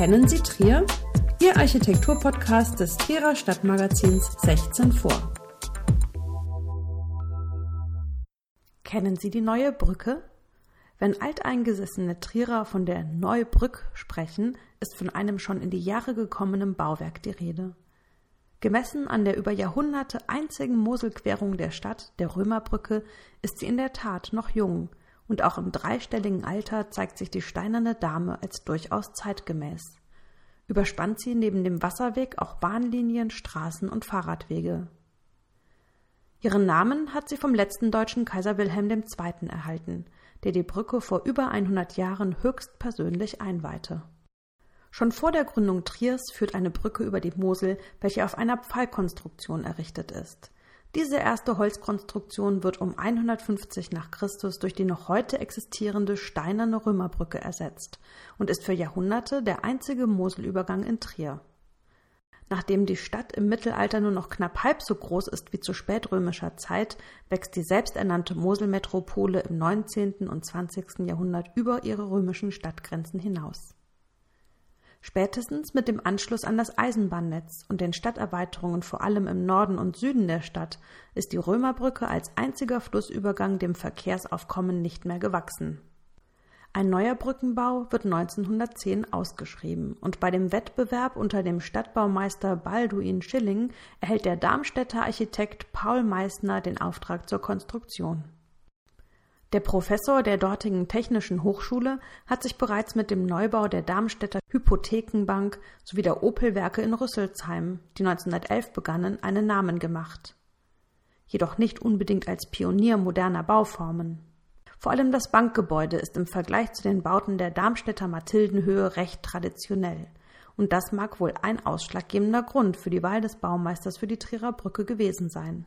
Kennen Sie Trier? Ihr Architekturpodcast des Trierer Stadtmagazins 16 vor. Kennen Sie die neue Brücke? Wenn alteingesessene Trierer von der Neubrück sprechen, ist von einem schon in die Jahre gekommenen Bauwerk die Rede. Gemessen an der über Jahrhunderte einzigen Moselquerung der Stadt, der Römerbrücke, ist sie in der Tat noch jung, und auch im dreistelligen Alter zeigt sich die steinerne Dame als durchaus zeitgemäß. Überspannt sie neben dem Wasserweg auch Bahnlinien, Straßen und Fahrradwege. Ihren Namen hat sie vom letzten deutschen Kaiser Wilhelm II. erhalten, der die Brücke vor über 100 Jahren höchstpersönlich einweihte. Schon vor der Gründung Triers führt eine Brücke über die Mosel, welche auf einer Pfeilkonstruktion errichtet ist. Diese erste Holzkonstruktion wird um 150 nach Christus durch die noch heute existierende steinerne Römerbrücke ersetzt und ist für Jahrhunderte der einzige Moselübergang in Trier. Nachdem die Stadt im Mittelalter nur noch knapp halb so groß ist wie zu spätrömischer Zeit, wächst die selbsternannte Moselmetropole im 19. und 20. Jahrhundert über ihre römischen Stadtgrenzen hinaus. Spätestens mit dem Anschluss an das Eisenbahnnetz und den Stadterweiterungen vor allem im Norden und Süden der Stadt ist die Römerbrücke als einziger Flussübergang dem Verkehrsaufkommen nicht mehr gewachsen. Ein neuer Brückenbau wird 1910 ausgeschrieben und bei dem Wettbewerb unter dem Stadtbaumeister Balduin Schilling erhält der Darmstädter Architekt Paul Meissner den Auftrag zur Konstruktion. Der Professor der dortigen Technischen Hochschule hat sich bereits mit dem Neubau der Darmstädter Hypothekenbank sowie der Opel-Werke in Rüsselsheim, die 1911 begannen, einen Namen gemacht. Jedoch nicht unbedingt als Pionier moderner Bauformen. Vor allem das Bankgebäude ist im Vergleich zu den Bauten der Darmstädter Mathildenhöhe recht traditionell. Und das mag wohl ein ausschlaggebender Grund für die Wahl des Baumeisters für die Trierer Brücke gewesen sein.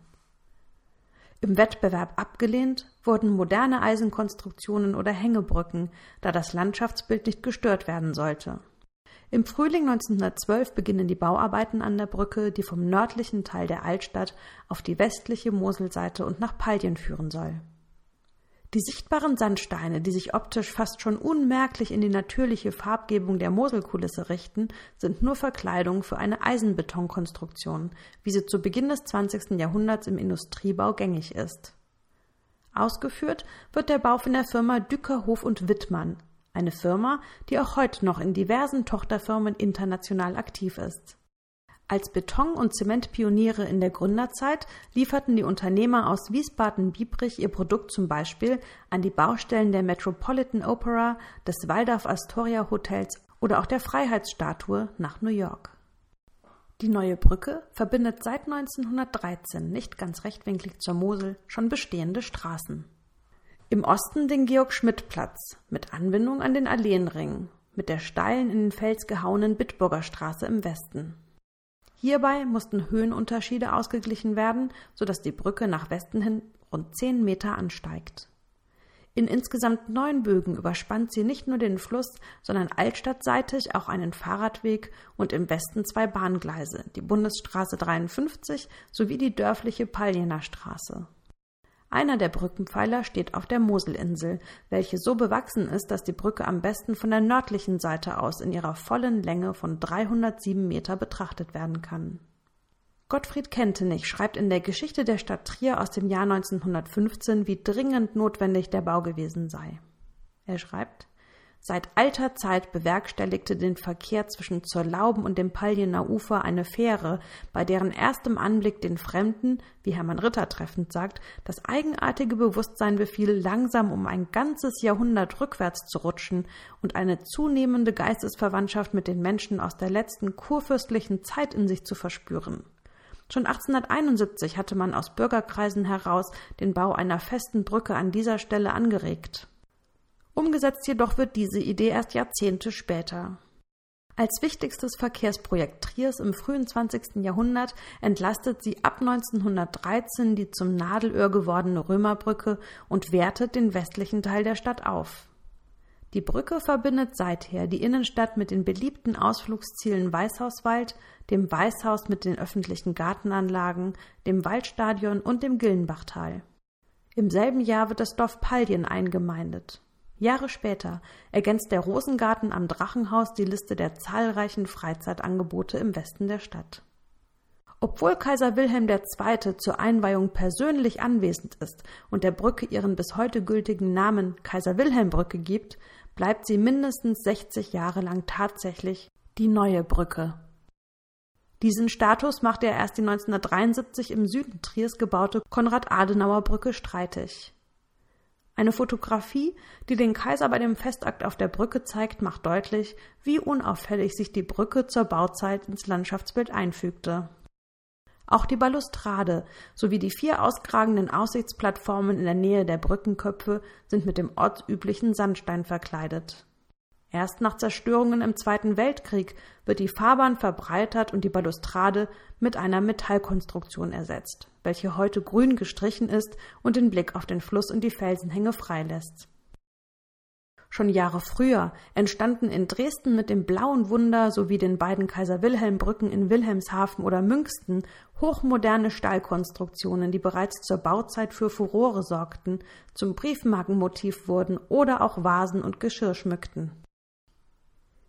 Im Wettbewerb abgelehnt wurden moderne Eisenkonstruktionen oder Hängebrücken, da das Landschaftsbild nicht gestört werden sollte. Im Frühling 1912 beginnen die Bauarbeiten an der Brücke, die vom nördlichen Teil der Altstadt auf die westliche Moselseite und nach Pallien führen soll. Die sichtbaren Sandsteine, die sich optisch fast schon unmerklich in die natürliche Farbgebung der Moselkulisse richten, sind nur Verkleidung für eine Eisenbetonkonstruktion, wie sie zu Beginn des 20. Jahrhunderts im Industriebau gängig ist. Ausgeführt wird der Bau von der Firma Dückerhof und Wittmann, eine Firma, die auch heute noch in diversen Tochterfirmen international aktiv ist. Als Beton- und Zementpioniere in der Gründerzeit lieferten die Unternehmer aus Wiesbaden-Biebrich ihr Produkt zum Beispiel an die Baustellen der Metropolitan Opera, des Waldorf Astoria Hotels oder auch der Freiheitsstatue nach New York. Die neue Brücke verbindet seit 1913 nicht ganz rechtwinklig zur Mosel schon bestehende Straßen. Im Osten den Georg-Schmidt-Platz mit Anbindung an den Alleenring, mit der steilen in den Fels gehauenen Bitburger Straße im Westen. Hierbei mussten Höhenunterschiede ausgeglichen werden, sodass die Brücke nach Westen hin rund zehn Meter ansteigt. In insgesamt neun Bögen überspannt sie nicht nur den Fluss, sondern altstadtseitig auch einen Fahrradweg und im Westen zwei Bahngleise, die Bundesstraße 53 sowie die dörfliche Palliener Straße. Einer der Brückenpfeiler steht auf der Moselinsel, welche so bewachsen ist, dass die Brücke am besten von der nördlichen Seite aus in ihrer vollen Länge von 307 Meter betrachtet werden kann. Gottfried Kentenich schreibt in der Geschichte der Stadt Trier aus dem Jahr 1915, wie dringend notwendig der Bau gewesen sei. Er schreibt Seit alter Zeit bewerkstelligte den Verkehr zwischen Zurlauben und dem Palliener Ufer eine Fähre, bei deren erstem Anblick den Fremden, wie Hermann Ritter treffend sagt, das eigenartige Bewusstsein befiel, langsam um ein ganzes Jahrhundert rückwärts zu rutschen und eine zunehmende Geistesverwandtschaft mit den Menschen aus der letzten kurfürstlichen Zeit in sich zu verspüren. Schon 1871 hatte man aus Bürgerkreisen heraus den Bau einer festen Brücke an dieser Stelle angeregt. Umgesetzt jedoch wird diese Idee erst Jahrzehnte später. Als wichtigstes Verkehrsprojekt Triers im frühen 20. Jahrhundert entlastet sie ab 1913 die zum Nadelöhr gewordene Römerbrücke und wertet den westlichen Teil der Stadt auf. Die Brücke verbindet seither die Innenstadt mit den beliebten Ausflugszielen Weißhauswald, dem Weißhaus mit den öffentlichen Gartenanlagen, dem Waldstadion und dem Gillenbachtal. Im selben Jahr wird das Dorf Pallien eingemeindet. Jahre später ergänzt der Rosengarten am Drachenhaus die Liste der zahlreichen Freizeitangebote im Westen der Stadt. Obwohl Kaiser Wilhelm II. zur Einweihung persönlich anwesend ist und der Brücke ihren bis heute gültigen Namen Kaiser-Wilhelm-Brücke gibt, bleibt sie mindestens 60 Jahre lang tatsächlich die neue Brücke. Diesen Status machte er erst die 1973 im Süden Triers gebaute Konrad-Adenauer-Brücke streitig. Eine Fotografie, die den Kaiser bei dem Festakt auf der Brücke zeigt, macht deutlich, wie unauffällig sich die Brücke zur Bauzeit ins Landschaftsbild einfügte. Auch die Balustrade sowie die vier auskragenden Aussichtsplattformen in der Nähe der Brückenköpfe sind mit dem ortsüblichen Sandstein verkleidet. Erst nach Zerstörungen im Zweiten Weltkrieg wird die Fahrbahn verbreitert und die Balustrade mit einer Metallkonstruktion ersetzt, welche heute grün gestrichen ist und den Blick auf den Fluss und die Felsenhänge freilässt. Schon Jahre früher entstanden in Dresden mit dem Blauen Wunder sowie den beiden Kaiser-Wilhelm-Brücken in Wilhelmshaven oder Münsten hochmoderne Stahlkonstruktionen, die bereits zur Bauzeit für Furore sorgten, zum Briefmarkenmotiv wurden oder auch Vasen und Geschirr schmückten.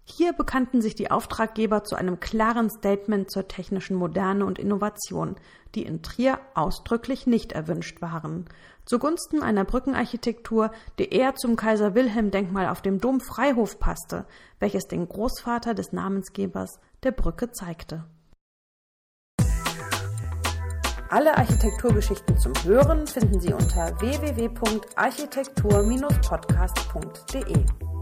Hier bekannten sich die Auftraggeber zu einem klaren Statement zur technischen Moderne und Innovation, die in Trier ausdrücklich nicht erwünscht waren, zugunsten einer Brückenarchitektur, die eher zum Kaiser Wilhelm Denkmal auf dem Dom Freihof passte, welches den Großvater des Namensgebers der Brücke zeigte. Alle Architekturgeschichten zum Hören finden Sie unter www.architektur-podcast.de.